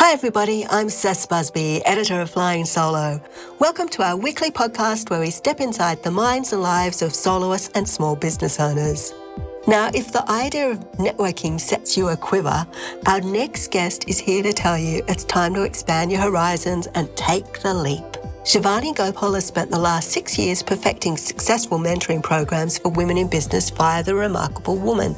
Hi, everybody. I'm Cec Busby, editor of Flying Solo. Welcome to our weekly podcast where we step inside the minds and lives of soloists and small business owners. Now, if the idea of networking sets you a quiver, our next guest is here to tell you it's time to expand your horizons and take the leap. Shivani Gopal has spent the last six years perfecting successful mentoring programs for women in business via The Remarkable Woman.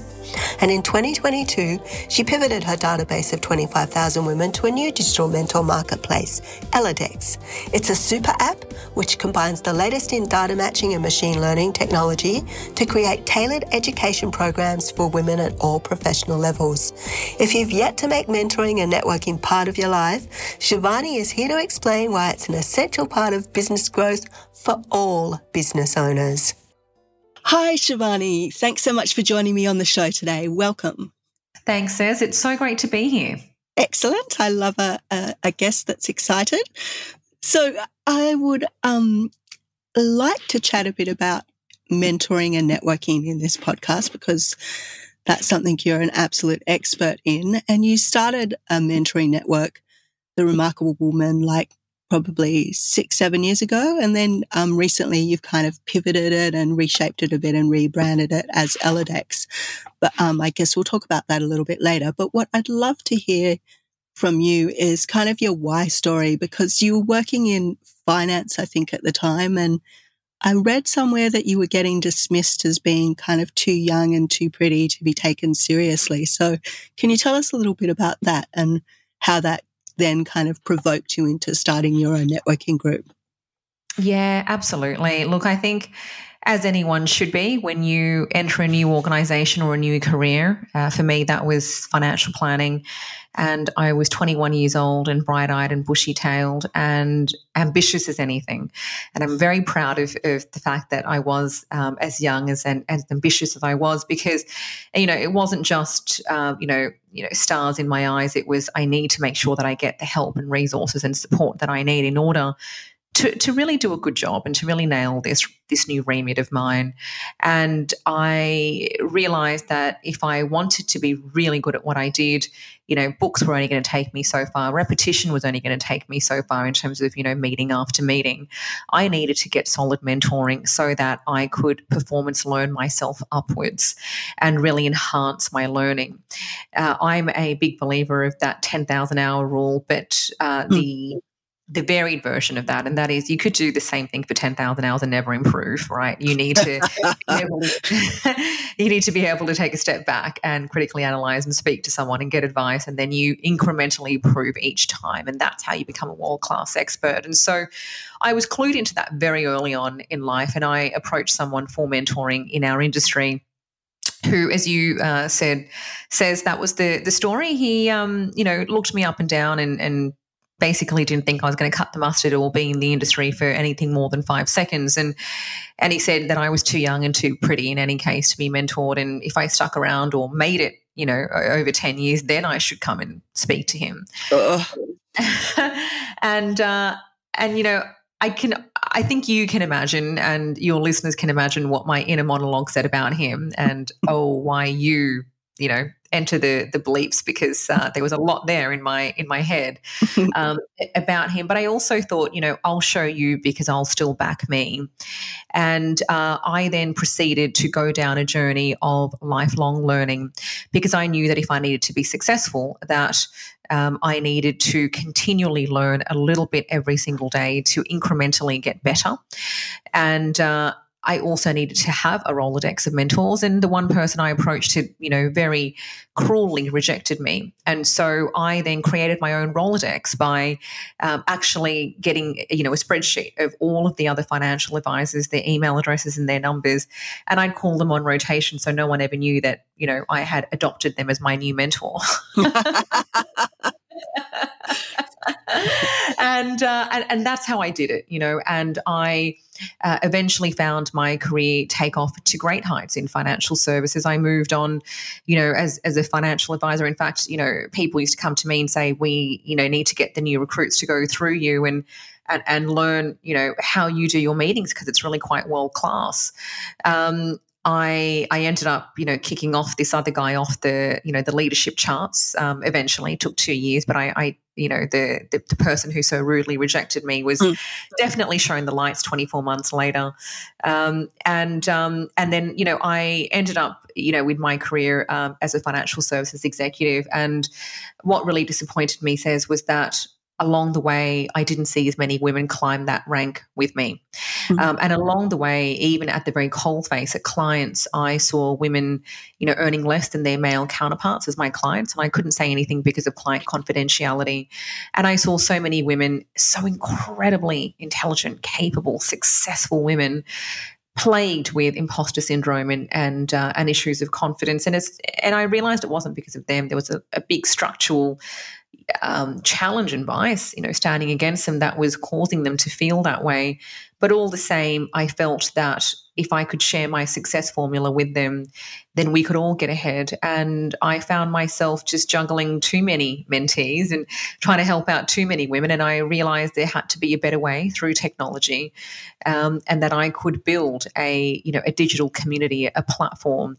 And in 2022, she pivoted her database of 25,000 women to a new digital mentor marketplace, Elladex. It's a super app which combines the latest in data matching and machine learning technology to create tailored education programs for women at all professional levels. If you've yet to make mentoring and networking part of your life, Shivani is here to explain why it's an essential part of business growth for all business owners. Hi, Shivani. Thanks so much for joining me on the show today. Welcome. Thanks, Cec. It's so great to be here. Excellent. I love a, a, a guest that's excited. So, I would um, like to chat a bit about mentoring and networking in this podcast because that's something you're an absolute expert in. And you started a mentoring network, The Remarkable Woman, like probably six, seven years ago. And then um, recently you've kind of pivoted it and reshaped it a bit and rebranded it as Elladex. But um, I guess we'll talk about that a little bit later. But what I'd love to hear from you is kind of your why story because you were working in finance, I think, at the time. And I read somewhere that you were getting dismissed as being kind of too young and too pretty to be taken seriously. So, can you tell us a little bit about that and how that then kind of provoked you into starting your own networking group? Yeah, absolutely. Look, I think as anyone should be when you enter a new organization or a new career. Uh, for me, that was financial planning. And I was 21 years old and bright eyed and bushy tailed and ambitious as anything. And I'm very proud of, of the fact that I was um, as young as and as ambitious as I was because, you know, it wasn't just, uh, you know, you know, stars in my eyes. It was I need to make sure that I get the help and resources and support that I need in order to, to really do a good job and to really nail this this new remit of mine. And I realized that if I wanted to be really good at what I did, you know, books were only going to take me so far. Repetition was only going to take me so far in terms of, you know, meeting after meeting. I needed to get solid mentoring so that I could performance learn myself upwards and really enhance my learning. Uh, I'm a big believer of that 10,000 hour rule, but uh, mm. the the varied version of that, and that is you could do the same thing for ten thousand hours and never improve, right? You need to, you need to be able to take a step back and critically analyze and speak to someone and get advice, and then you incrementally improve each time, and that's how you become a world class expert. And so, I was clued into that very early on in life, and I approached someone for mentoring in our industry who, as you uh, said, says that was the the story. He, um, you know, looked me up and down and, and basically didn't think I was going to cut the mustard or be in the industry for anything more than five seconds. And and he said that I was too young and too pretty in any case to be mentored. And if I stuck around or made it, you know, over 10 years, then I should come and speak to him. and uh, and you know, I can I think you can imagine and your listeners can imagine what my inner monologue said about him and oh why you you know enter the the bleeps because uh, there was a lot there in my in my head um, about him. But I also thought, you know, I'll show you because I'll still back me. And uh, I then proceeded to go down a journey of lifelong learning because I knew that if I needed to be successful, that um, I needed to continually learn a little bit every single day to incrementally get better. And uh, I also needed to have a Rolodex of mentors. And the one person I approached had, you know, very cruelly rejected me. And so I then created my own Rolodex by um, actually getting, you know, a spreadsheet of all of the other financial advisors, their email addresses and their numbers. And I'd call them on rotation so no one ever knew that, you know, I had adopted them as my new mentor. and, uh, and and that's how I did it, you know. And I uh, eventually found my career take off to great heights in financial services. I moved on, you know, as as a financial advisor. In fact, you know, people used to come to me and say, "We, you know, need to get the new recruits to go through you and." And, and learn, you know, how you do your meetings because it's really quite world class. Um, I I ended up you know kicking off this other guy off the you know the leadership charts. Um, eventually, it took two years, but I, I you know the the, the person who so rudely rejected me was mm. definitely shown the lights 24 months later um, and um, and then you know I ended up you know with my career um, as a financial services executive and what really disappointed me Cec was that along the way, I didn't see as many women climb that rank with me. Mm-hmm. Um, and along the way, even at the very cold face at clients, I saw women, you know, earning less than their male counterparts as my clients. And I couldn't say anything because of client confidentiality. And I saw so many women, so incredibly intelligent, capable, successful women plagued with imposter syndrome and and, uh, and issues of confidence. And it's and I realized it wasn't because of them. There was a, a big structural um, challenge and bias, you know, standing against them that was causing them to feel that way. But all the same, I felt that if I could share my success formula with them, then we could all get ahead. And I found myself just juggling too many mentees and trying to help out too many women. And I realized there had to be a better way through technology, um, and that I could build a you know a digital community, a platform,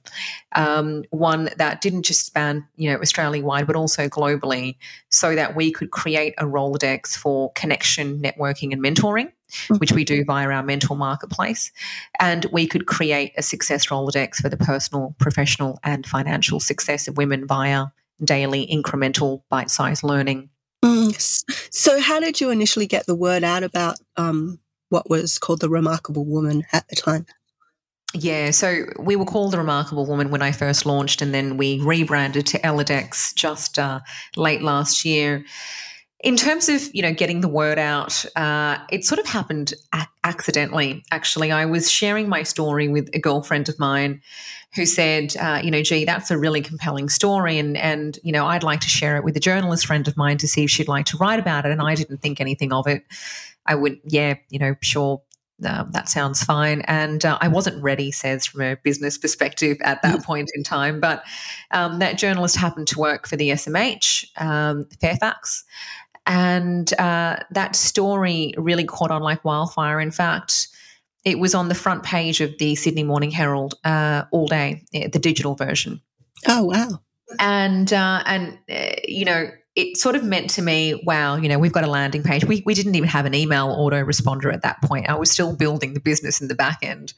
um, one that didn't just span you know Australia wide, but also globally, so that we could create a Rolodex for connection, networking, and mentoring which we do via our mentor marketplace. And we could create a success Rolodex for the personal, professional, and financial success of women via daily incremental bite sized learning. Mm. So, how did you initially get the word out about um, what was called the Remarkable Woman at the time? Yeah, so we were called the Remarkable Woman when I first launched, and then we rebranded to Elladex just uh, late last year. In terms of you know getting the word out, uh, it sort of happened accidentally. Actually, I was sharing my story with a girlfriend of mine who said, uh, you know, gee, that's a really compelling story, and and you know, I'd like to share it with a journalist friend of mine to see if she'd like to write about it. And I didn't think anything of it. I would, yeah, you know, sure, um, that sounds fine. And uh, I wasn't ready, Cec from a business perspective at that mm. point in time. But um, that journalist happened to work for the SMH, um, Fairfax. And uh, that story really caught on like wildfire. In fact, it was on the front page of the Sydney Morning Herald uh, all day, eh, the digital version. Oh wow! And uh, and uh, you know, it sort of meant to me, wow, you know, we've got a landing page. We, we didn't even have an email autoresponder at that point. I was still building the business in the back end.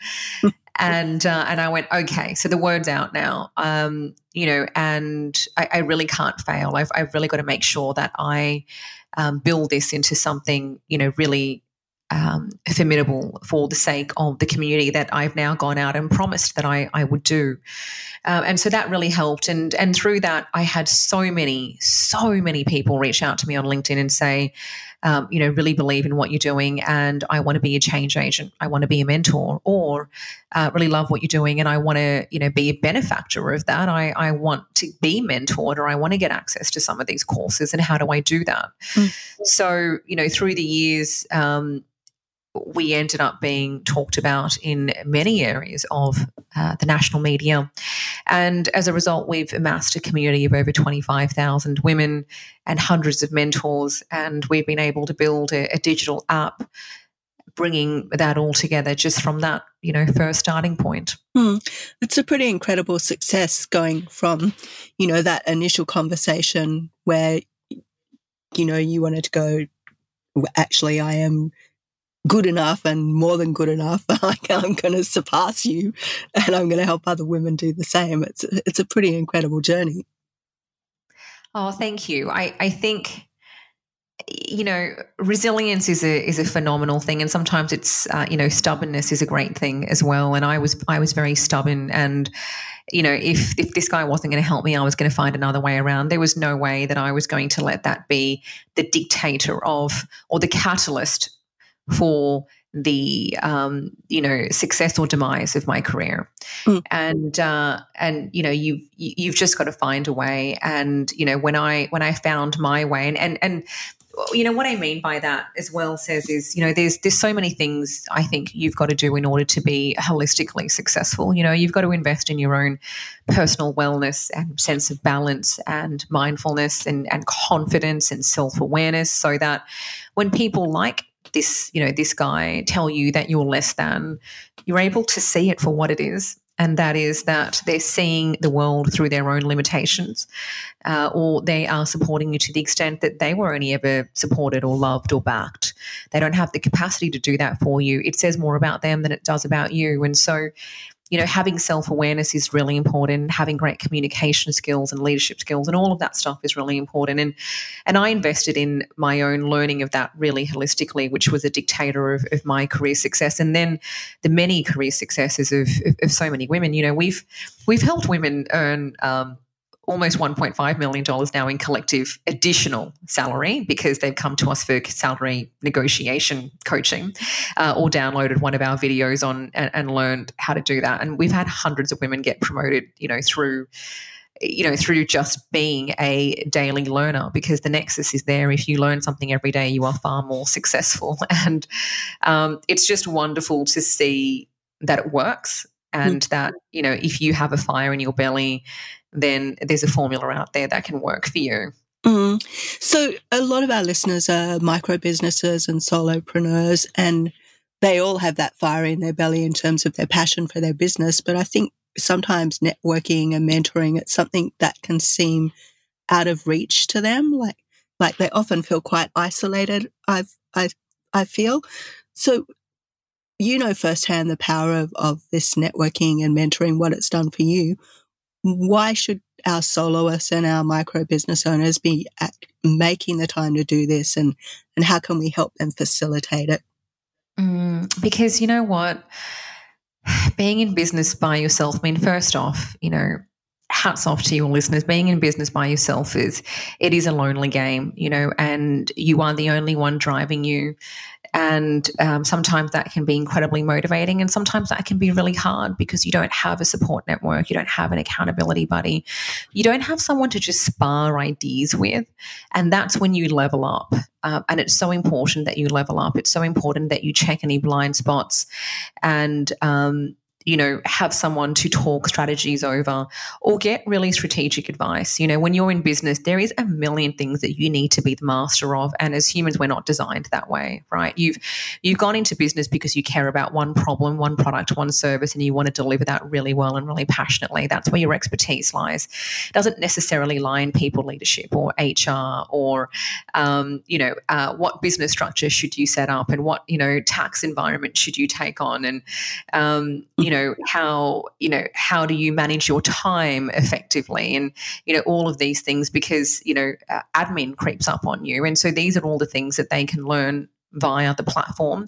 And uh, and I went, okay, so the word's out now, um, you know, and I, I, really can't fail. I've, I've really got to make sure that I um, build this into something, you know, really um, formidable for the sake of the community that I've now gone out and promised that I, I would do. Um, and so that really helped. And, and through that, I had so many, so many people reach out to me on LinkedIn and say, um, you know, really believe in what you're doing and I want to be a change agent. I want to be a mentor or uh, really love what you're doing and I want to, you know, be a benefactor of that. I, I want to be mentored or I want to get access to some of these courses and how do I do that? Mm. So, you know, through the years, um, we ended up being talked about in many areas of uh, the national media. And as a result, we've amassed a community of over 25,000 women and hundreds of mentors. And we've been able to build a, a digital app bringing that all together just from that you know first starting point hmm. it's a pretty incredible success going from you know that initial conversation where you know you wanted to go actually i am good enough and more than good enough. I'm going to surpass you, and I'm going to help other women do the same. It's it's a pretty incredible journey. Oh, thank you. I I think you know resilience is a is a phenomenal thing and sometimes it's uh, you know stubbornness is a great thing as well and i was i was very stubborn and you know if if this guy wasn't going to help me i was going to find another way around there was no way that i was going to let that be the dictator of or the catalyst for the um, you know success or demise of my career. Mm. and uh, and you know you've you've just got to find a way. And you know when i when i found my way and and and you know what i mean by that as well Cec is you know there's there's so many things i think you've got to do in order to be holistically successful. You know you've got to invest in your own personal wellness and sense of balance and mindfulness and and confidence and self-awareness so that when people like this, you know, this guy tell you that you're less than, you're able to see it for what it is and that is that they're seeing the world through their own limitations, uh, or they are supporting you to the extent that they were only ever supported or loved or backed. They don't have the capacity to do that for you. It says more about them than it does about you. And so you know, having self awareness is really important. Having great communication skills and leadership skills and all of that stuff is really important. And and I invested in my own learning of that really holistically, which was a dictator of, of my career success. And then the many career successes of, of, of so many women. You know, we've we've helped women earn um, almost $1.5 million now in collective additional salary because they've come to us for salary negotiation coaching uh, or downloaded one of our videos on and, and, learned how to do that. And we've had hundreds of women get promoted, you know, through you know through just being a daily learner because the nexus is there if you learn something every day you are far more successful and um, it's just wonderful to see that it works and mm. that you know if you have a fire in your belly then there's a formula out there that can work for you. Mm. So, a lot of our listeners are micro businesses and solopreneurs, and they all have that fire in their belly in terms of their passion for their business. But I think sometimes networking and mentoring, it's something that can seem out of reach to them. Like, like they often feel quite isolated. I've, I, I feel. So, you know firsthand the power of, of this networking and mentoring, what it's done for you why should our soloists and our micro business owners be making the time to do this and, and how can we help them facilitate it? Mm, because you know what? Being in business by yourself, I mean, first off, you know, hats off to your listeners. Being in business by yourself is it is a lonely game, you know, and you are the only one driving you. And um, sometimes that can be incredibly motivating, and sometimes that can be really hard because you don't have a support network, you don't have an accountability buddy, you don't have someone to just spar ideas with. And that's when you level up. Uh, and it's so important that you level up. It's so important that you check any blind spots and um, you know, have someone to talk strategies over or get really strategic advice. You know, when you're in business, there is a million things that you need to be the master of. And as humans, we're not designed that way, right? You've you've gone into business because you care about one problem, one product, one service, and you want to deliver that really well and really passionately. That's where your expertise lies. It doesn't necessarily lie in people leadership or HR or um, you know, uh, what business structure should you set up and what, you know, tax environment should you take on and um, you know know how you know how do you manage your time effectively and you know all of these things because you know uh, admin creeps up on you. And so these are all the things that they can learn via the platform.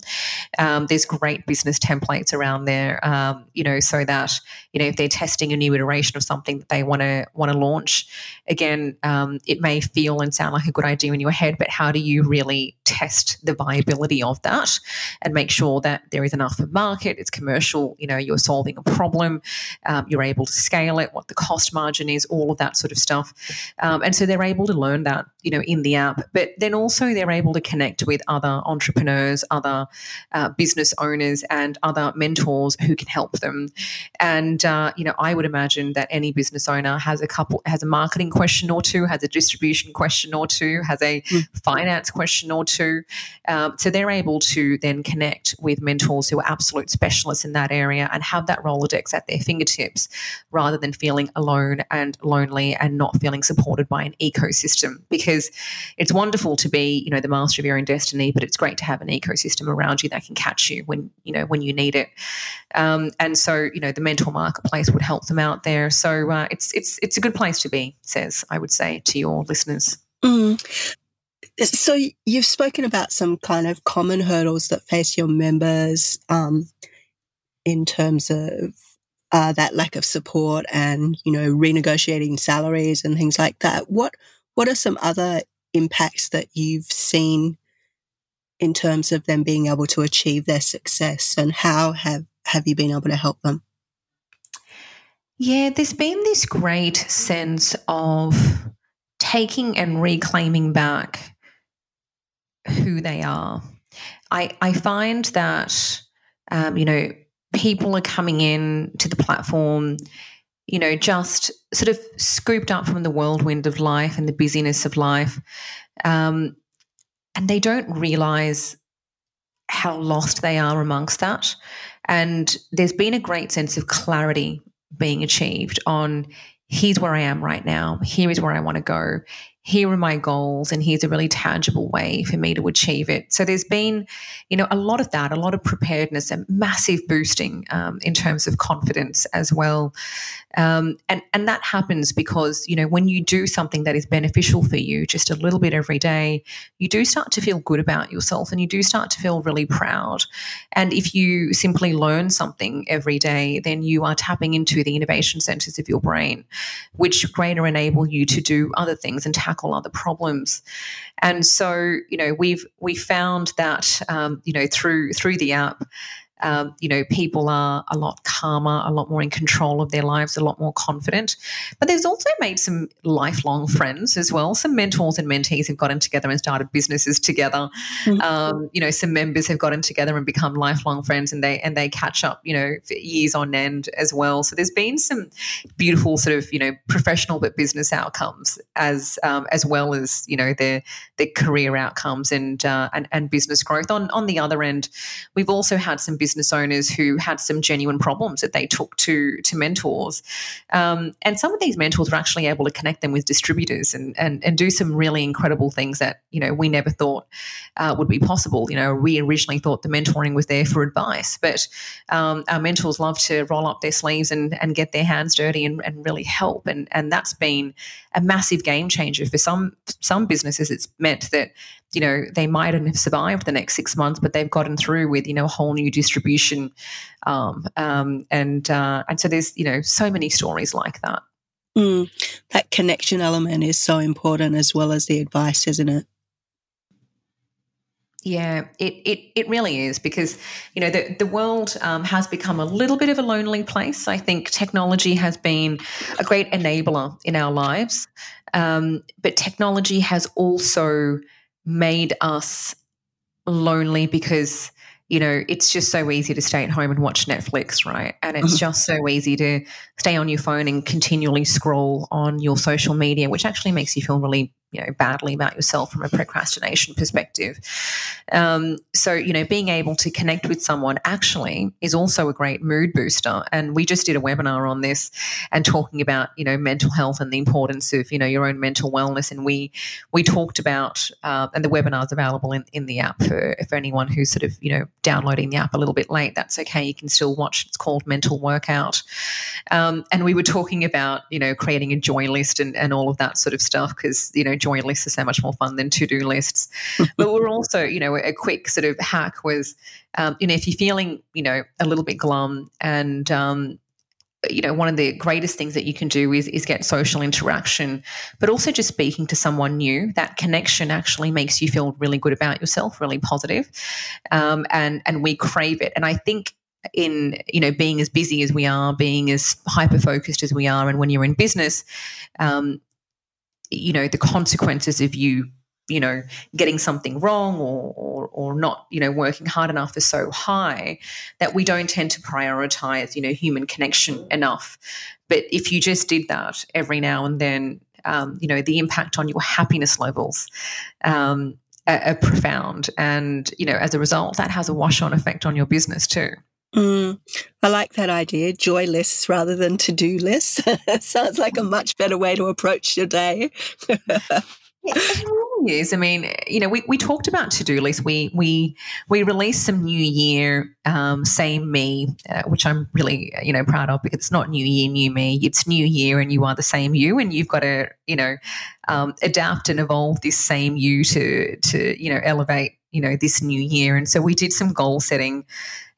Um, there's great business templates around there, um, you know, so that you know if they're testing a new iteration of something that they want to want to launch, again, um, it may feel and sound like a good idea in your head, but how do you really test the viability of that and make sure that there is enough of market, it's commercial, you know, you're solving a problem, um, you're able to scale it, what the cost margin is, all of that sort of stuff, um, and so they're able to learn that, you know, in the app, but then also they're able to connect with other entrepreneurs, other uh, business owners, and other mentors who can help them. And uh, you know, I would imagine that any business owner has a couple, has a marketing question or two, has a distribution question or two, has a mm. finance question or two. Um, so they're able to then connect with mentors who are absolute specialists in that area and have that Rolodex at their fingertips, rather than feeling alone and lonely and not feeling supported by an ecosystem. Because it's wonderful to be, you know, the master of your own destiny, but it's great to have an ecosystem around you that can catch you when you know when you need it. Um, and so you know the mentor marketplace would help them out there. So uh, it's it's it's a good place to be. Cec I would say to your listeners. Mm. So you've spoken about some kind of common hurdles that face your members um, in terms of uh, that lack of support and you know renegotiating salaries and things like that. What what are some other impacts that you've seen in terms of them being able to achieve their success and how have have you been able to help them? Yeah there's been this great sense of taking and reclaiming back who they are. I i find that um, you know people are coming in to the platform you know just sort of scooped up from the whirlwind of life and the busyness of life. Um, and they don't realize how lost they are amongst that. And there's been a great sense of clarity being achieved on here's where I am right now, here is where I want to go, here are my goals and here's a really tangible way for me to achieve it. So there's been you know a lot of that a lot of preparedness and massive boosting um, in terms of confidence as well. Um, and and that happens because you know when you do something that is beneficial for you just a little bit every day you do start to feel good about yourself and you do start to feel really proud. And if you simply learn something every day then you are tapping into the innovation centers of your brain which greater enable you to do other things and tackle tackle other problems. And so, you know, we've we found that um, you know through through the app um, you know, people are a lot calmer, a lot more in control of their lives, a lot more confident. But there's also made some lifelong friends as well. Some mentors and mentees have gotten together and started businesses together. Mm-hmm. Um, you know, some members have gotten together and become lifelong friends, and they and they catch up, you know, for years on end as well. So there's been some beautiful sort of you know professional but business outcomes as um, as well as you know their their career outcomes and uh, and and business growth. On on the other end, we've also had some business owners who had some genuine problems that they took to to mentors, um, and some of these mentors were actually able to connect them with distributors and and and do some really incredible things that you know we never thought uh, would be possible. You know, we originally thought the mentoring was there for advice, but um, our mentors love to roll up their sleeves and and get their hands dirty and, and really help, and and that's been a massive game changer for some some businesses. It's meant that you know, they might have survived the next six months, but they've gotten through with, you know, a whole new distribution. Um, um, and, uh, and so there's, you know, so many stories like that. Mm, that connection element is so important as well as the advice, isn't it? Yeah, it, it it really is because you know the the world um, has become a little bit of a lonely place. I think technology has been a great enabler in our lives, um, but technology has also made us lonely because you know it's just so easy to stay at home and watch netflix right and it's mm-hmm. just so easy to stay on your phone and continually scroll on your social media which actually makes you feel really you know badly about yourself from a procrastination perspective. Um, so you know being able to connect with someone actually is also a great mood booster. And we just did a webinar on this and talking about you know mental health and the importance of you know your own mental wellness. And we we talked about uh, and the webinar is available in, in the app for, for anyone who's sort of you know downloading the app a little bit late that's okay. You can still watch. It's called mental workout. Um, and we were talking about you know creating a joy list and, and all of that sort of stuff because you know joy lists are so much more fun than to do lists. but we're also, you know, a quick sort of hack was, um, you know, if you're feeling, you know, a little bit glum and, um, you know, one of the greatest things that you can do is, is get social interaction, but also just speaking to someone new. That connection actually makes you feel really good about yourself, really positive, um, and and we crave it. And I think in you know being as busy as we are, being as hyper focused as we are, and when you're in business, um, you know the consequences of you you know getting something wrong or, or or not you know working hard enough is so high that we don't tend to prioritize you know human connection enough. But if you just did that every now and then um, you know the impact on your happiness levels um, are, are profound. And you know as a result that has a wash on effect on your business too Mm, I like that idea, joy lists rather than to do lists. Sounds like a much better way to approach your day. it really is. I mean, you know, we, we talked about to do lists. We we we released some New Year, um, same me, uh, which I'm really you know proud of because it's not New Year, new me. It's New Year, and you are the same you, and you've got to you know um, adapt and evolve this same you to to you know elevate you know this new year. And so we did some goal setting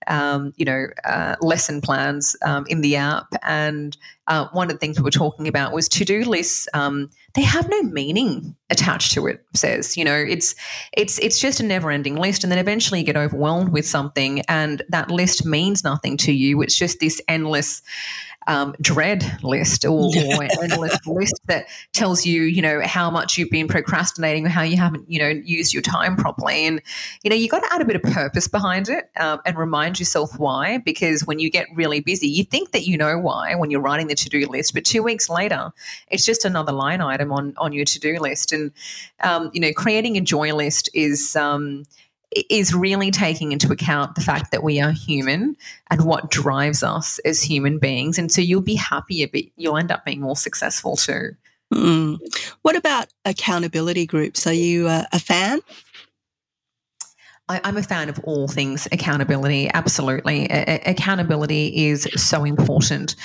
um, you know, uh, lesson plans um, in the app. And uh, one of the things we were talking about was to do lists. Um, they have no meaning attached to it. Says you know, it's it's it's just a never ending list, and then eventually you get overwhelmed with something, and that list means nothing to you. It's just this endless um, dread list or, or endless list that tells you, you know, how much you've been procrastinating or how you haven't, you know, used your time properly. And, you know, you got to add a bit of purpose behind it um, and remind yourself why. Because when you get really busy, you think that you know why when you're writing the to do list, but two weeks later, it's just another line item on, on your to do list. And, um, you know, creating a joy list is, um, is really taking into account the fact that we are human and what drives us as human beings. And so you'll be happier, but you'll end up being more successful too. Mm. What about accountability groups? Are you a, a fan? I, am a fan of all things accountability. Absolutely, a- accountability is so important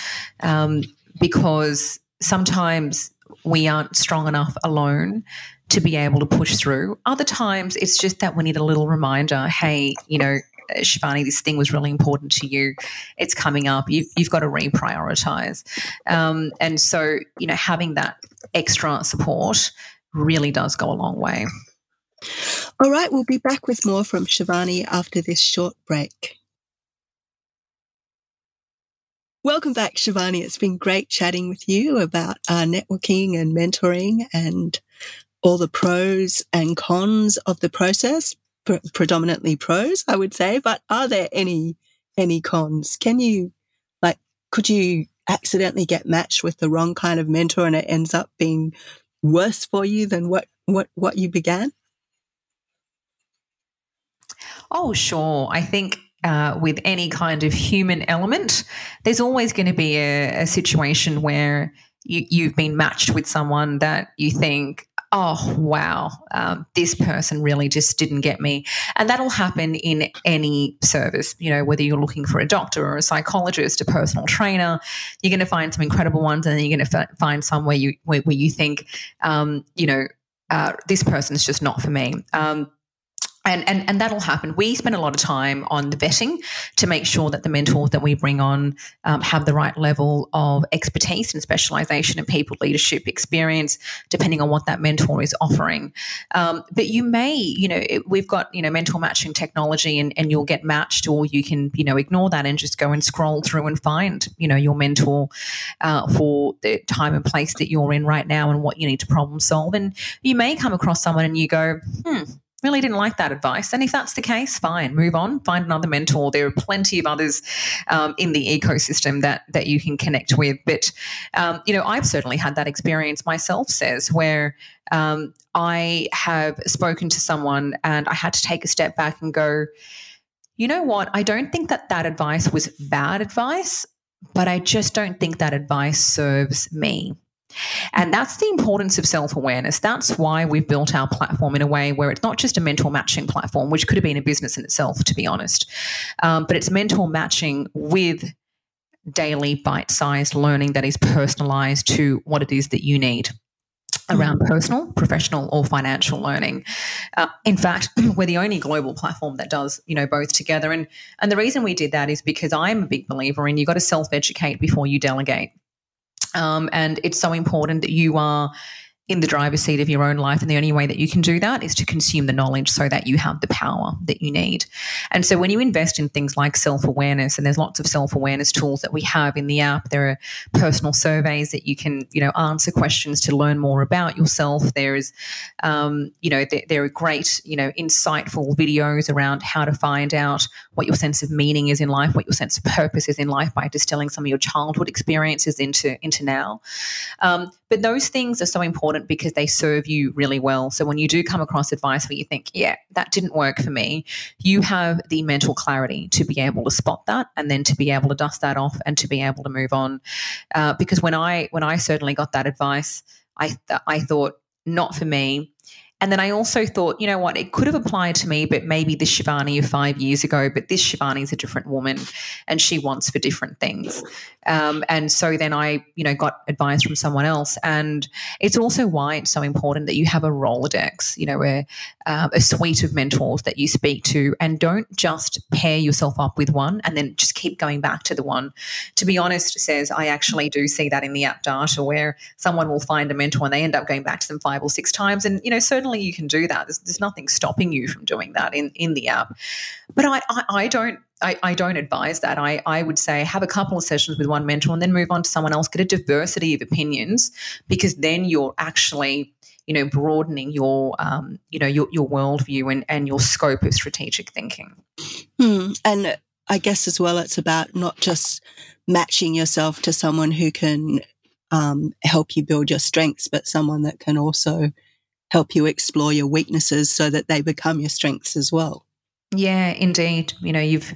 um, because sometimes we aren't strong enough alone to be able to push through. Other times, it's just that we need a little reminder. Hey, you know, Shivani, this thing was really important to you. It's coming up. You've, you've got to reprioritize. Um, and so, you know, having that extra support really does go a long way. All right, we'll be back with more from Shivani after this short break. Welcome back, Shivani. It's been great chatting with you about uh, networking and mentoring and all the pros and cons of the process, Pre- predominantly pros, I would say. But are there any any cons? Can you like could you accidentally get matched with the wrong kind of mentor and it ends up being worse for you than what what what you began? Oh, sure. I think uh, with any kind of human element, there's always going to be a, a situation where you, you've been matched with someone that you think, oh wow um, this person really just didn't get me and that'll happen in any service you know whether you're looking for a doctor or a psychologist a personal trainer you're going to find some incredible ones and then you're going to f- find some where you where, where you think um, you know uh, this person's just not for me um, and, and and that'll happen. We spend a lot of time on the vetting to make sure that the mentors that we bring on um, have the right level of expertise and specialization and people leadership experience, depending on what that mentor is offering. Um, but you may, you know, it, we've got you know mentor matching technology, and, and you'll get matched, or you can you know ignore that and just go and scroll through and find you know your mentor uh, for the time and place that you're in right now and what you need to problem solve. And you may come across someone and you go, hmm really didn't like that advice. And if that's the case, fine, move on, find another mentor. There are plenty of others um, in the ecosystem that that you can connect with. But um, you know, I've certainly had that experience myself. Says where um, I have spoken to someone and I had to take a step back and go. You know what? I don't think that that advice was bad advice, but I just don't think that advice serves me. And that's the importance of self awareness. That's why we've built our platform in a way where it's not just a mentor matching platform, which could have been a business in itself, to be honest, um, but it's mentor matching with daily bite sized learning that is personalized to what it is that you need around mm. personal, professional, or financial learning. Uh, in fact, we're the only global platform that does you know both together. And and the reason we did that is because I'm a big believer in you got to self educate before you delegate. Um, and it's so important that you are in the driver's seat of your own life. And the only way that you can do that is to consume the knowledge so that you have the power that you need. And so when you invest in things like self awareness, and there's lots of self awareness tools that we have in the app, there are personal surveys that you can, you know, answer questions to learn more about yourself. There's, um, you know, there, there are great, you know, insightful videos around how to find out what your sense of meaning is in life, what your sense of purpose is in life by distilling some of your childhood experiences into, into now. Um, but those things are so important because they serve you really well. So when you do come across advice where you think, yeah, that didn't work for me, you have the mental clarity to be able to spot that and then to be able to dust that off and to be able to move on. Uh, because when I when I certainly got that advice, I th- I thought not for me. And then I also thought, you know what, it could have applied to me, but maybe this Shivani of five years ago, but this Shivani is a different woman and she wants for different things. Um, and so then I, you know, got advice from someone else. And it's also why it's so important that you have a Rolodex, you know, a, uh, a suite of mentors that you speak to and don't just pair yourself up with one and then just keep going back to the one. To be honest, Cec I actually do see that in the app data where someone will find a mentor and they end up going back to them five or six times. And, you know, certainly certainly you can do that. There's, there's nothing stopping you from doing that in, in the app. But I, I, I don't I, I, don't advise that. I, I would say have a couple of sessions with one mentor and then move on to someone else. Get a diversity of opinions because then you're actually, you know, broadening your, um, you know, your, your worldview and, and your scope of strategic thinking. Hmm. And I guess as well, it's about not just matching yourself to someone who can um, help you build your strengths, but someone that can also help you explore your weaknesses so that they become your strengths as well. Yeah, indeed. You know, you've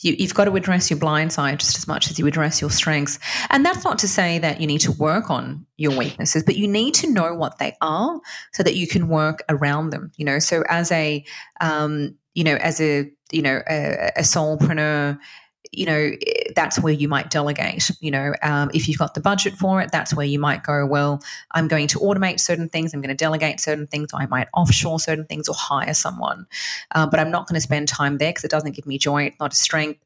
you, have you have got to address your blind side just as much as you address your strengths. And that's not to say that you need to work on your weaknesses, but you need to know what they are so that you can work around them. You know, so as a um, you know, as a you know a, a solopreneur, you know that's where you might delegate you know um, if you've got the budget for it that's where you might go well i'm going to automate certain things i'm going to delegate certain things i might offshore certain things or hire someone. Uh, but i'm not going to spend time there because it doesn't give me joy it's not a strength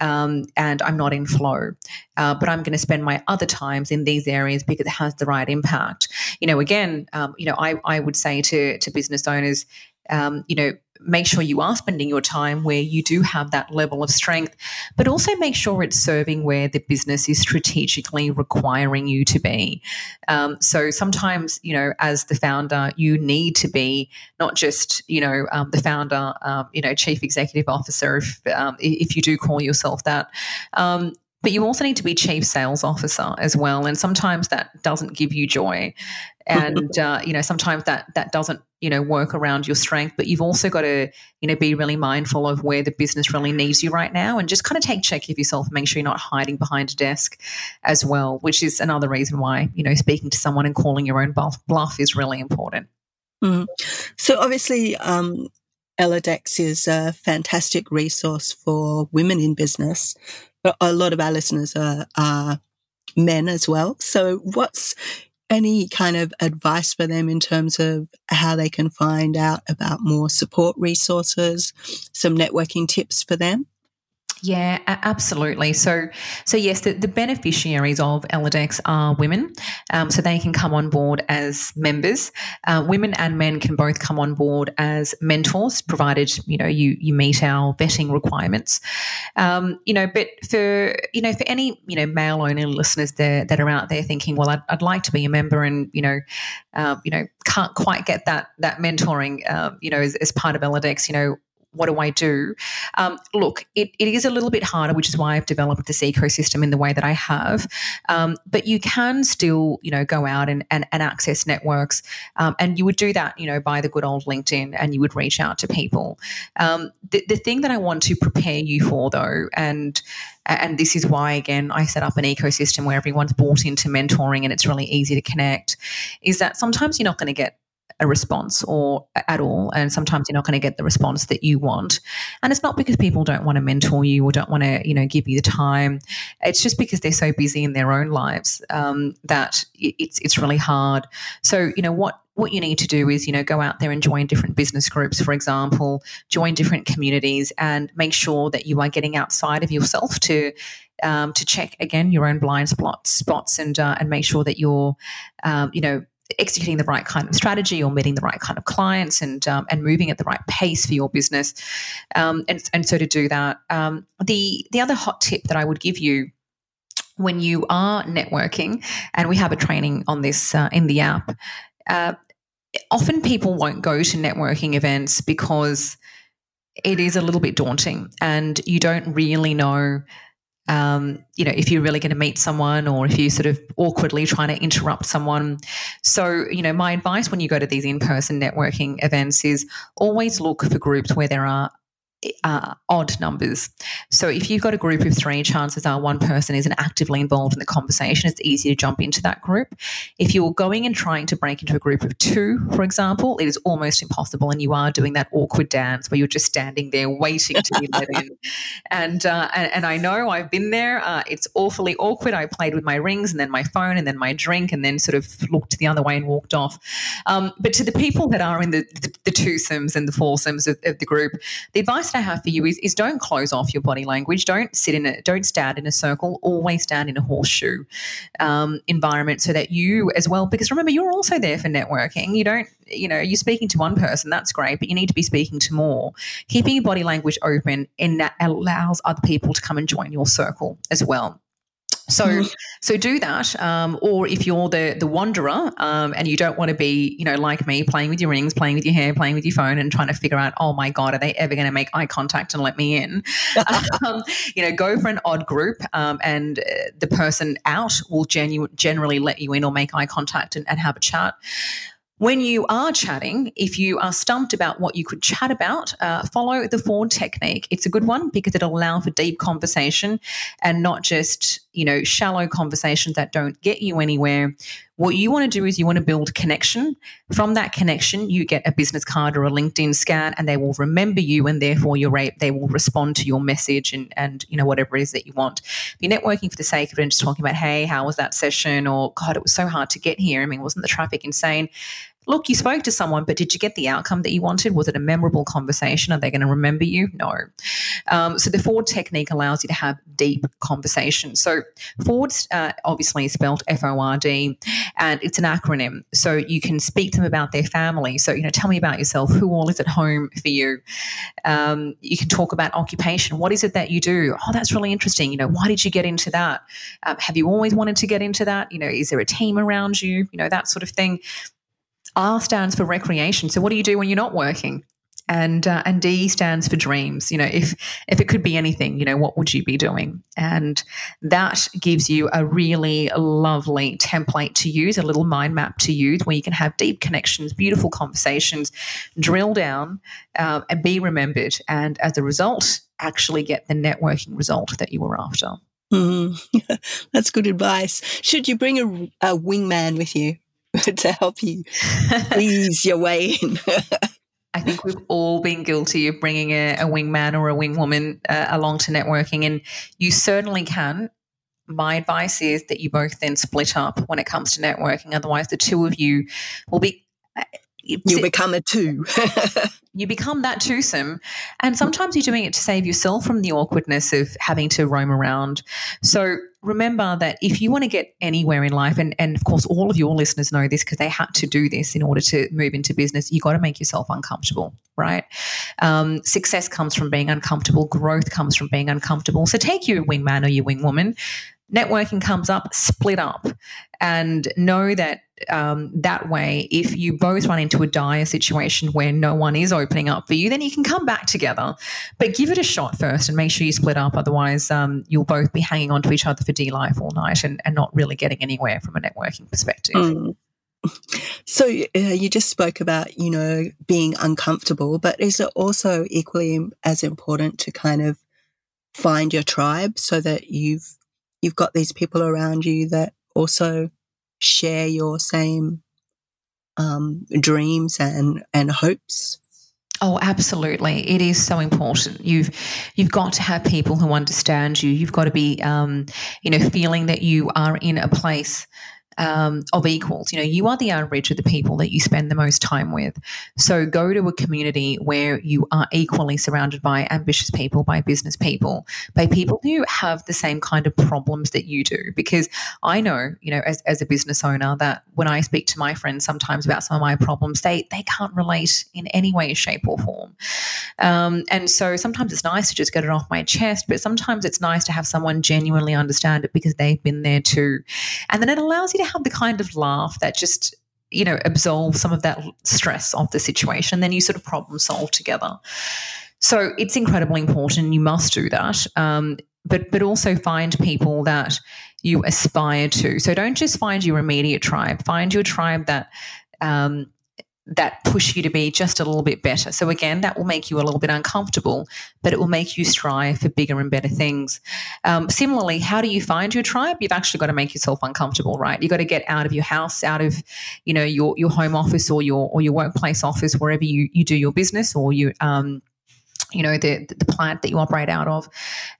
um, and i'm not in flow. Uh, but i'm going to spend my other times in these areas because it has the right impact. You know again um, you know I, I would say to to business owners um, you know make sure you are spending your time where you do have that level of strength, but also make sure it's serving where the business is strategically requiring you to be. Um, so sometimes, you know, as the founder, you need to be not just, you know, um, the founder, um, you know, chief executive officer, if, um, if you do call yourself that. But you also need to be chief sales officer as well and sometimes that doesn't give you joy. And uh, you know sometimes that that doesn't you know work around your strength but you've also got to you know be really mindful of where the business really needs you right now and just kind of take check of yourself and make sure you're not hiding behind a desk as well which is another reason why you know speaking to someone and calling your own bluff, bluff is really important. Mm. so obviously um, Elladex is a fantastic resource for women in business a lot of our listeners are, are men as well so what's any kind of advice for them in terms of how they can find out about more support resources, some networking tips for them? Yeah, absolutely. So, so yes, the, the beneficiaries of Elladex are women, um, so they can come on board as members. Uh, women and men can both come on board as mentors, provided you know you you meet our vetting requirements. Um, you know, but for you know for any you know male only listeners there that are out there thinking, well, I'd, I'd like to be a member, and you know, uh, you know, can't quite get that that mentoring, uh, you know, as, as part of Elladex, you know, what do I do? Um, look, it, it is a little bit harder, which is why I've developed this ecosystem in the way that I have. Um, but you can still, you know, go out and, and, and access networks. Um, and you would do that, you know, by the good old LinkedIn and you would reach out to people. Um, the, the thing that I want to prepare you for, though, and and this is why again i set up an ecosystem where everyone's bought into mentoring and it's really easy to connect is that sometimes you're not going to get a response or at all. And sometimes you're not going to get the response that you want. And it's not because people don't want to mentor you or don't want to, you know, give you the time. It's just because they're so busy in their own lives um, that it's it's really hard. So you know what what you need to do is you know go out there and join different business groups for example join different communities and make sure that you are getting outside of yourself to um, to check again your own blind spots spots and uh, and make sure that you're um, you know executing the right kind of strategy or meeting the right kind of clients and um, and moving at the right pace for your business. Um, and, and so to do that, um, the the other hot tip that I would give you when you are networking, and we have a training on this uh, in the app. Uh, often people won't go to networking events because it is a little bit daunting and you don't really know um, you know, if you're really going to meet someone or if you're sort of awkwardly trying to interrupt someone. So, you know, my advice when you go to these in person networking events is always look for groups where there are uh, odd numbers. So if you've got a group of three, chances are one person isn't actively involved in the conversation. It's easy to jump into that group. If you're going and trying to break into a group of two, for example, it is almost impossible, and you are doing that awkward dance where you're just standing there waiting to be let in. And, uh, and, and I know I've been there. Uh, it's awfully awkward. I played with my rings and then my phone and then my drink and then sort of looked the other way and walked off. Um, but to the people that are in the the, the twosomes and the foursomes of, of the group, the advice advice I have for you is, is don't close off your body language. Don't sit in a, don't stand in a circle. Always stand in a horseshoe um, environment so that you as well, because remember, you're also there for networking. You don't, you know, you're speaking to one person, that's great, but you need to be speaking to more. Keeping your body language open and that allows other people to come and join your circle as well. So, so do that. Um, or if you're the the wanderer um, and you don't want to be, you know, like me, playing with your rings, playing with your hair, playing with your phone, and trying to figure out, oh my god, are they ever going to make eye contact and let me in? um, you know, go for an odd group, um, and uh, the person out will genu- generally let you in or make eye contact and, and have a chat When you are chatting, if you are stumped about what you could chat about, uh, follow the Ford technique. It's a good one because it'll allow for deep conversation and not just, you know, shallow conversations that don't get you anywhere. What you want to do is you want to build connection. From that connection, you get a business card or a LinkedIn scan, and they will remember you, and therefore you're they will respond to your message and and you know whatever it is that you want. If you're networking for the sake of it and just talking about, hey, how was that session? Or God, it was so hard to get here. I mean, wasn't the traffic insane? Look, you spoke to someone, but did you get the outcome that you wanted? Was it a memorable conversation? Are they going to remember you? No. Um, so the Ford technique allows you to have deep conversations. So Ford uh, obviously is spelled F O R D, and it's an acronym. So you can speak to them about their family. So you know, tell me about yourself. Who all is at home for you? Um, you can talk about occupation. What is it that you do? Oh, that's really interesting. You know, why did you get into that? Um, have you always wanted to get into that? You know, is there a team around you? You know, that sort of thing. R stands for recreation. So what do you do when you're not working? And uh, and D stands for dreams. You know, if if it could be anything, you know, what would you be doing? And that gives you a really lovely template to use, a little mind map to use, where you can have deep connections, beautiful conversations, drill down, um, and be remembered. And as a result, actually get the networking result that you were after. Mm, that's good advice. Should you bring a, a wingman with you? to help you ease your way in. I think we've all been guilty of bringing a, a wingman or a wingwoman uh, along to networking, and you certainly can. My advice is that you both then split up when it comes to networking. Otherwise, the two of you will be. You become a two. you become that twosome. And sometimes you're doing it to save yourself from the awkwardness of having to roam around. So remember that if you want to get anywhere in life, and, and of course, all of your listeners know this because they had to do this in order to move into business, you got to make yourself uncomfortable, right? Um, success comes from being uncomfortable, growth comes from being uncomfortable. So take your wingman or your wingwoman. Networking comes up, split up, and know that um, that way, if you both run into a dire situation where no one is opening up for you, then you can come back together. But give it a shot first and make sure you split up. Otherwise, um, you'll both be hanging on to each other for D life all night and, and not really getting anywhere from a networking perspective. Mm. So uh, you just spoke about, you know, being uncomfortable, but is it also equally as important to kind of find your tribe so that you've you've got these people around you that also share your same um, dreams and and hopes? Oh, absolutely! It is so important. You've you've got to have people who understand you. You've got to be, um, you know, feeling that you are in a place um, of equals. You know, you are the average of the people that you spend the most time with. So go to a community where you are equally surrounded by ambitious people, by business people, by people who have the same kind of problems that you do. Because I know, you know, as, as a business owner, that when I speak to my friends sometimes about some of my problems, they they can't relate in any way, shape, or form. Um, and so sometimes it's nice to just get it off my chest, but sometimes it's nice to have someone genuinely understand it because they've been there too. And then it allows you to have the kind of laugh that just you know absolves some of that stress of the situation then you sort of problem solve together. So it's incredibly important you must do that um, but but also find people that you aspire to. So don't just find your immediate tribe find your tribe that um, that push you to be just a little bit better. So again, that will make you a little bit uncomfortable, but it will make you strive for bigger and better things. Um, similarly, how do you find your tribe? You've actually got to make yourself uncomfortable, right? You've got to get out of your house, out of you know your your home office or your or your workplace office, wherever you you do your business or you um, you know the the plant that you operate out of,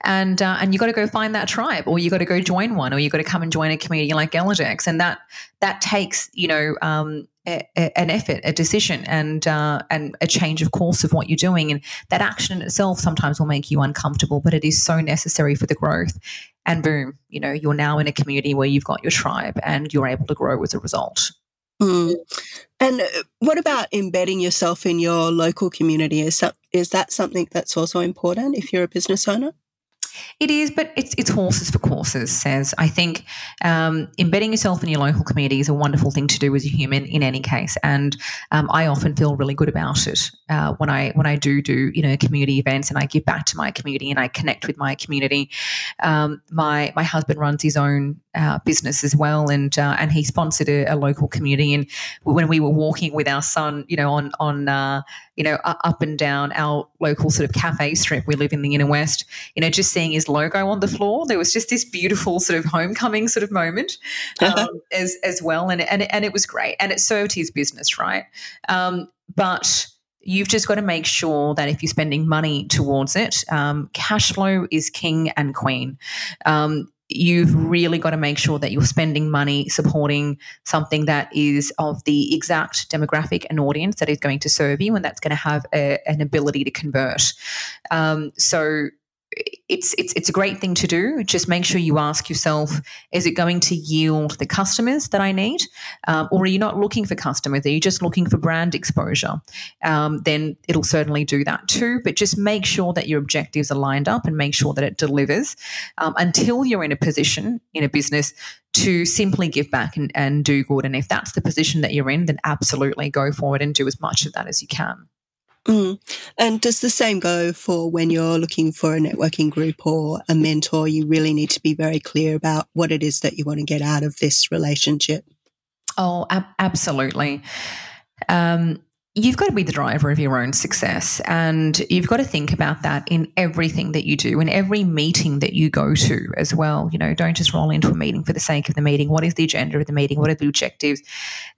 and uh, and you got to go find that tribe, or you got to go join one, or you got to come and join a community like Elladex, and that that takes you know um, an effort, a decision, and uh, and a change of course of what you're doing, and that action in itself sometimes will make you uncomfortable, but it is so necessary for the growth. And boom, you know, you're now in a community where you've got your tribe, and you're able to grow as a result. Mm. And uh, what about embedding yourself in your local community? Is that is that something that's also important if you're a business owner? It is, but it's, it's horses for courses, Cec. I think um, embedding yourself in your local community is a wonderful thing to do as a human in any case. And um, I often feel really good about it uh, when I when I do do, you know, community events and I give back to my community and I connect with my community. Um, my, my husband runs his own uh, business as well, and uh, and he sponsored a, a, local community. And when we were walking with our son, you know, on on uh, you know up and down our local sort of cafe strip, we live in the inner west. You know, just seeing his logo on the floor, there was just this beautiful sort of homecoming sort of moment um, as as well, and and and it was great, and it served his business right, um, but you've just got to make sure that if you're spending money towards it, um, cash flow is king and queen. Um, you've really got to make sure that you're spending money supporting something that is of the exact demographic and audience that is going to serve you and that's going to have a, an ability to convert. Um, so it's it's it's a great thing to do. Just make sure you ask yourself: Is it going to yield the customers that I need, um, or are you not looking for customers? Are you just looking for brand exposure? Um, then it'll certainly do that too. But just make sure that your objectives are lined up and make sure that it delivers um, until you're in a position in a business to simply give back and, and do good. And if that's the position that you're in, then absolutely go forward and do as much of that as you can. Mm. And does the same go for when you're looking for a networking group or a mentor? You really need to be very clear about what it is that you want to get out of this relationship. Oh, ab- absolutely. Um, you've got to be the driver of your own success. And you've got to think about that in everything that you do, in every meeting that you go to as well. You know, don't just roll into a meeting for the sake of the meeting. What is the agenda of the meeting? What are the objectives?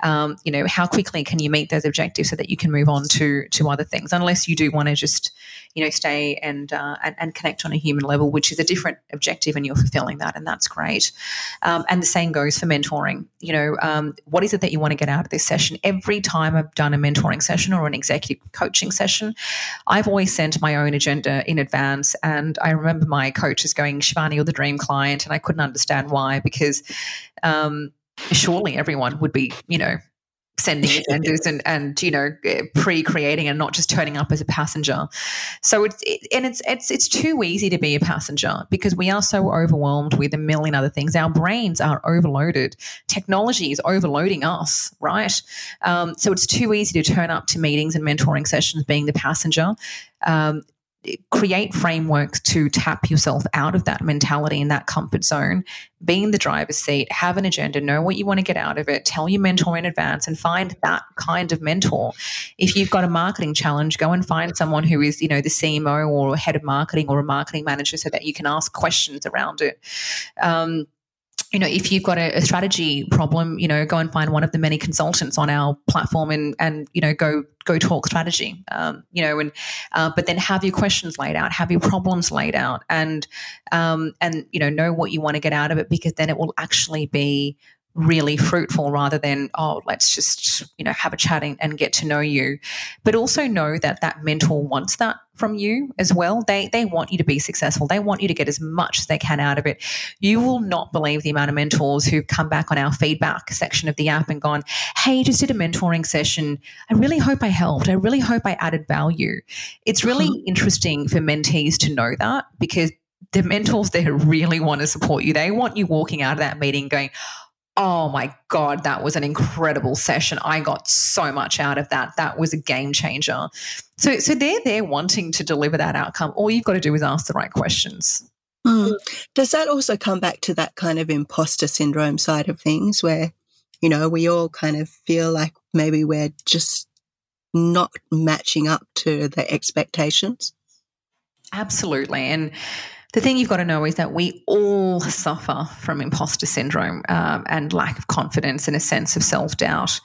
Um, you know, how quickly can you meet those objectives so that you can move on to to other things? Unless you do want to just, you know, stay and, uh, and, and connect on a human level, which is a different objective, and you're fulfilling that, and that's great. Um, and the same goes for mentoring. You know, um, what is it that you want to get out of this session? Every time I've done a mentoring session or an executive coaching session, I've always sent my own agenda in advance. And I remember my coaches going, Shivani, you're the dream client. And I couldn't understand why, because um, surely everyone would be, you know, sending agendas and and you know pre-creating and not just turning up as a passenger. So it's it, and it's it's it's too easy to be a passenger because we are so overwhelmed with a million other things. Our brains are overloaded. Technology is overloading us right? Um, so it's too easy to turn up to meetings and mentoring sessions being the passenger. Um, create frameworks to tap yourself out of that mentality and that comfort zone, be in the driver's seat, have an agenda, know what you want to get out of it, tell your mentor in advance, and find that kind of mentor. If you've got a marketing challenge, go and find someone who is, you know, the CMO or head of marketing or a marketing manager so that you can ask questions around it. Um, you know, if you've got a, a, strategy problem, you know, go and find one of the many consultants on our platform and and you know go go talk strategy. Um, you know, and uh, but then have your questions laid out, have your problems laid out, and um, and you know know what you want to get out of it because then it will actually be really fruitful rather than oh let's just you know have a chat and, get to know you. But also know that that mentor wants that from you as well. They they want you to be successful. They want you to get as much as they can out of it. You will not believe the amount of mentors who've come back on our feedback section of the app and gone hey just did a mentoring session. I really hope i helped. I really hope i added value. It's really uh-huh. interesting for mentees to know that because the mentors there really want to support you. They want you walking out of that meeting going oh my God, that was an incredible session. I got so much out of that. That was a game changer. So, so they're there wanting to deliver that outcome. All you've got to do is ask the right questions. Mm. Does that also come back to that kind of imposter syndrome side of things where, you know, we all kind of feel like maybe we're just not matching up to the expectations? Absolutely. And the thing you've got to know is that we all suffer from imposter syndrome um, and lack of confidence and a sense of self doubt.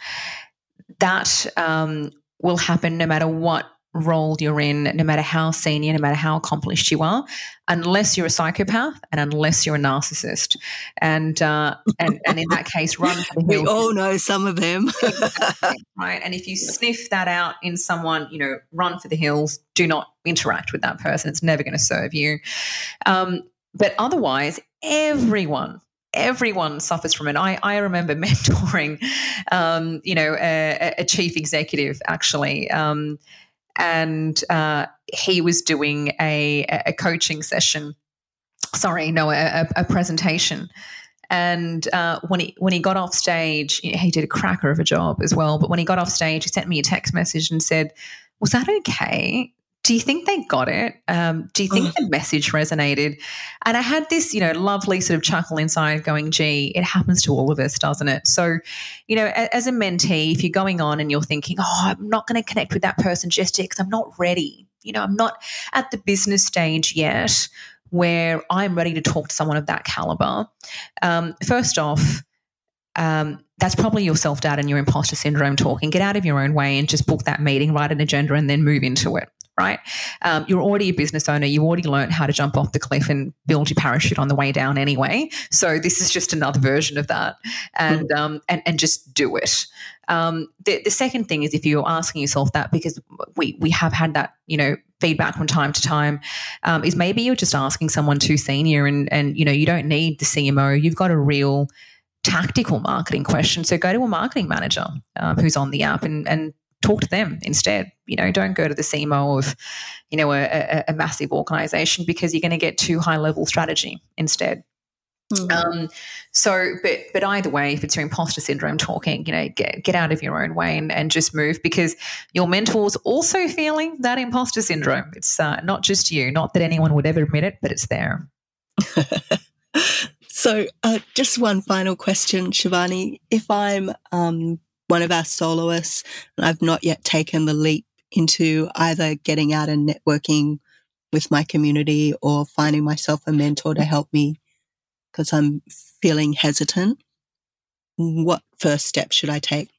That um, will happen no matter what role you're in, no matter how senior, no matter how accomplished you are, unless you're a psychopath and unless you're a narcissist. And uh, and, and in that case, run for the hills. We all know some of them, right? And if you sniff that out in someone, you know, run for the hills. Do not interact with that person. It's never going to serve you. Um, but otherwise, everyone everyone suffers from it. I, I remember mentoring, um, you know, a, a, chief executive actually, um, and uh, he was doing a, a coaching session. Sorry, no, a, a presentation. And uh, when he when he got off stage, he did a cracker of a job as well. But when he got off stage, he sent me a text message and said, "Was that okay do you think they got it? Um, do you think the message resonated? And I had this, you know, lovely sort of chuckle inside going, gee, it happens to all of us, doesn't it? So, you know, as a mentee, if you're going on and you're thinking, oh, I'm not going to connect with that person just yet because I'm not ready, you know, I'm not at the business stage yet where I'm ready to talk to someone of that caliber. Um, first off, um, that's probably your self doubt and your imposter syndrome talking. Get out of your own way and just book that meeting, write an agenda, and then move into it right? Um, you're already a business owner. You already learned how to jump off the cliff and build your parachute on the way down anyway. So this is just another version of that, and mm. um, and and just do it. Um, the, the second thing is if you're asking yourself that because we we have had that you know feedback from time to time um, is maybe you're just asking someone too senior and and you know you don't need the CMO. You've got a real tactical marketing question. So go to a marketing manager um, who's on the app and and talk to them instead. You know, don't go to the CMO of, you know, a, a, a massive organization because you're going to get too high level strategy instead. Mm-hmm. Um, so, but but either way, if it's your imposter syndrome talking, you know, get get out of your own way and, and just move because your mentor's also feeling that imposter syndrome. It's uh, not just you, not that anyone would ever admit it, but it's there. so, uh, just one final question, Shivani. If I'm um, one of our soloists, and I've not yet taken the leap into either getting out and networking with my community or finding myself a mentor to help me because I'm feeling hesitant. What first step should I take?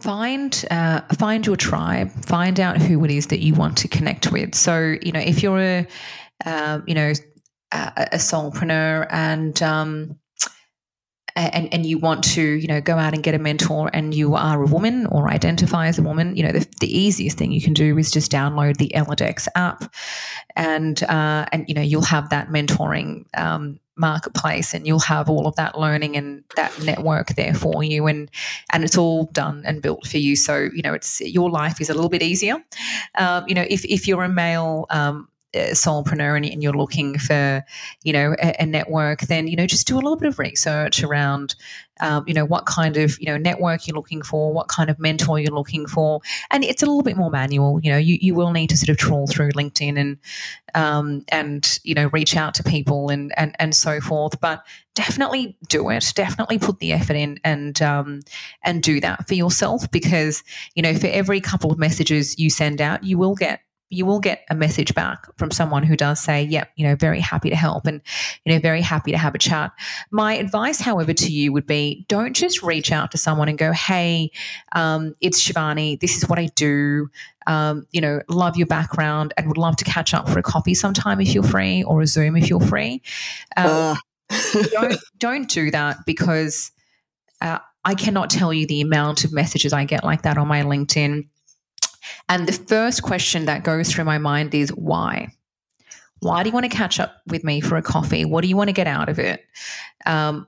Find uh, find your tribe. Find out who it is that you want to connect with. So you know if you're a uh, you know a, a solopreneur and um, and, and you want to, you know, go out and get a mentor and you are a woman or identify as a woman, you know, the, the easiest thing you can do is just download the Elladex app and, uh, and, you know, you'll have that mentoring, um, marketplace and you'll have all of that learning and that network there for you and and it's all done and built for you. So you know it's your life is a little bit easier. Um, you know if, if you're a male um, solopreneur and, and, you're looking for, you know, a, a, network, then you know just do a little bit of research around, um, you know, what kind of you know network you're looking for, what kind of mentor you're looking for, and it's a little bit more manual. You know, you, you will need to sort of trawl through LinkedIn and um, and you know reach out to people and and and so forth. But definitely do it. Definitely put the effort in and um, and do that for yourself because you know for every couple of messages you send out, you will get you will get a message back from someone who does say, yep, you know, very happy to help and, you know, very happy to have a chat. My advice, however, to you would be don't just reach out to someone and go, hey, um, it's Shivani, this is what I do. Um, you know, love your background and would love to catch up for a coffee sometime if you're free or a Zoom if you're free. Um, uh. don't, don't do that because uh, I cannot tell you the amount of messages I get like that on my LinkedIn and the first question that goes through my mind is why? Why do you want to catch up with me for a coffee? What do you want to get out of it? Um,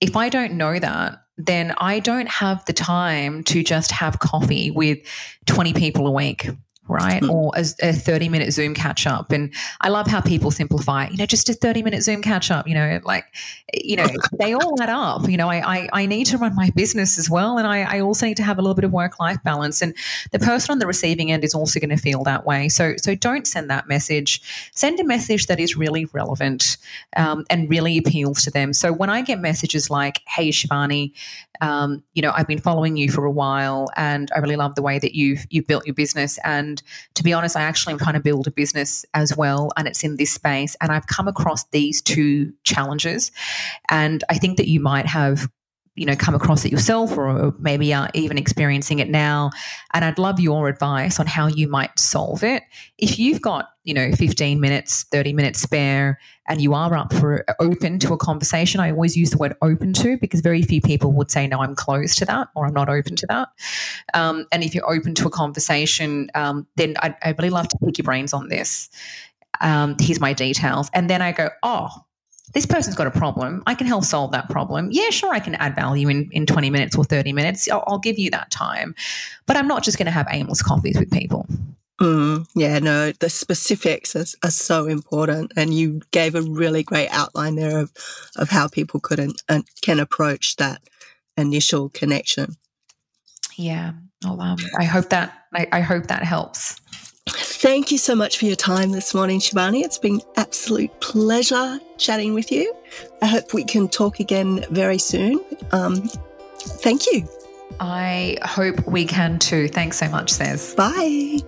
if I don't know that, then I don't have the time to just have coffee with 20 people a week right? Mm. Or a, a 30 minute Zoom catch up. And I love how people simplify, you know, just a 30 minute Zoom catch up, you know, like, you know, they all add up. You know, I, I, I need to run my business as well. And I, I also need to have a little bit of work life balance. And the person on the receiving end is also going to feel that way. So, so don't send that message. Send a message that is really relevant um, and really appeals to them. So when I get messages like, hey, Shivani, um, you know, I've been following you for a while, and I really love the way that you've you've built your business. And to be honest, I actually am trying to build a business as well, and it's in this space. And I've come across these two challenges, and I think that you might have you know come across it yourself or maybe are even experiencing it now. And i'd love your advice on how you might solve it. If you've got you know 15 minutes 30 minutes spare and you are up for open to a conversation i always use the word open to because very few people would say no i'm closed to that or i'm not open to that. Um, and if you're open to a conversation um, then I'd, I'd, really love to pick your brains on this. Um, here's my details. And then i go oh this person's got a problem. I can help solve that problem. Yeah, sure, I can add value in, in 20 minutes or 30 minutes. I'll, I'll give you that time. But I'm not just going to have aimless coffees with people. Mm, yeah, no, the specifics are, are, so important. And you gave a really great outline there of, of how people could and can approach that initial connection. yeah, well, um, I hope that I, I hope that helps. Thank you so much for your time this morning, Shivani. It's been absolute pleasure chatting with you. I hope we can talk again very soon. Um, thank you. I hope we can too. Thanks so much, Cec. Bye.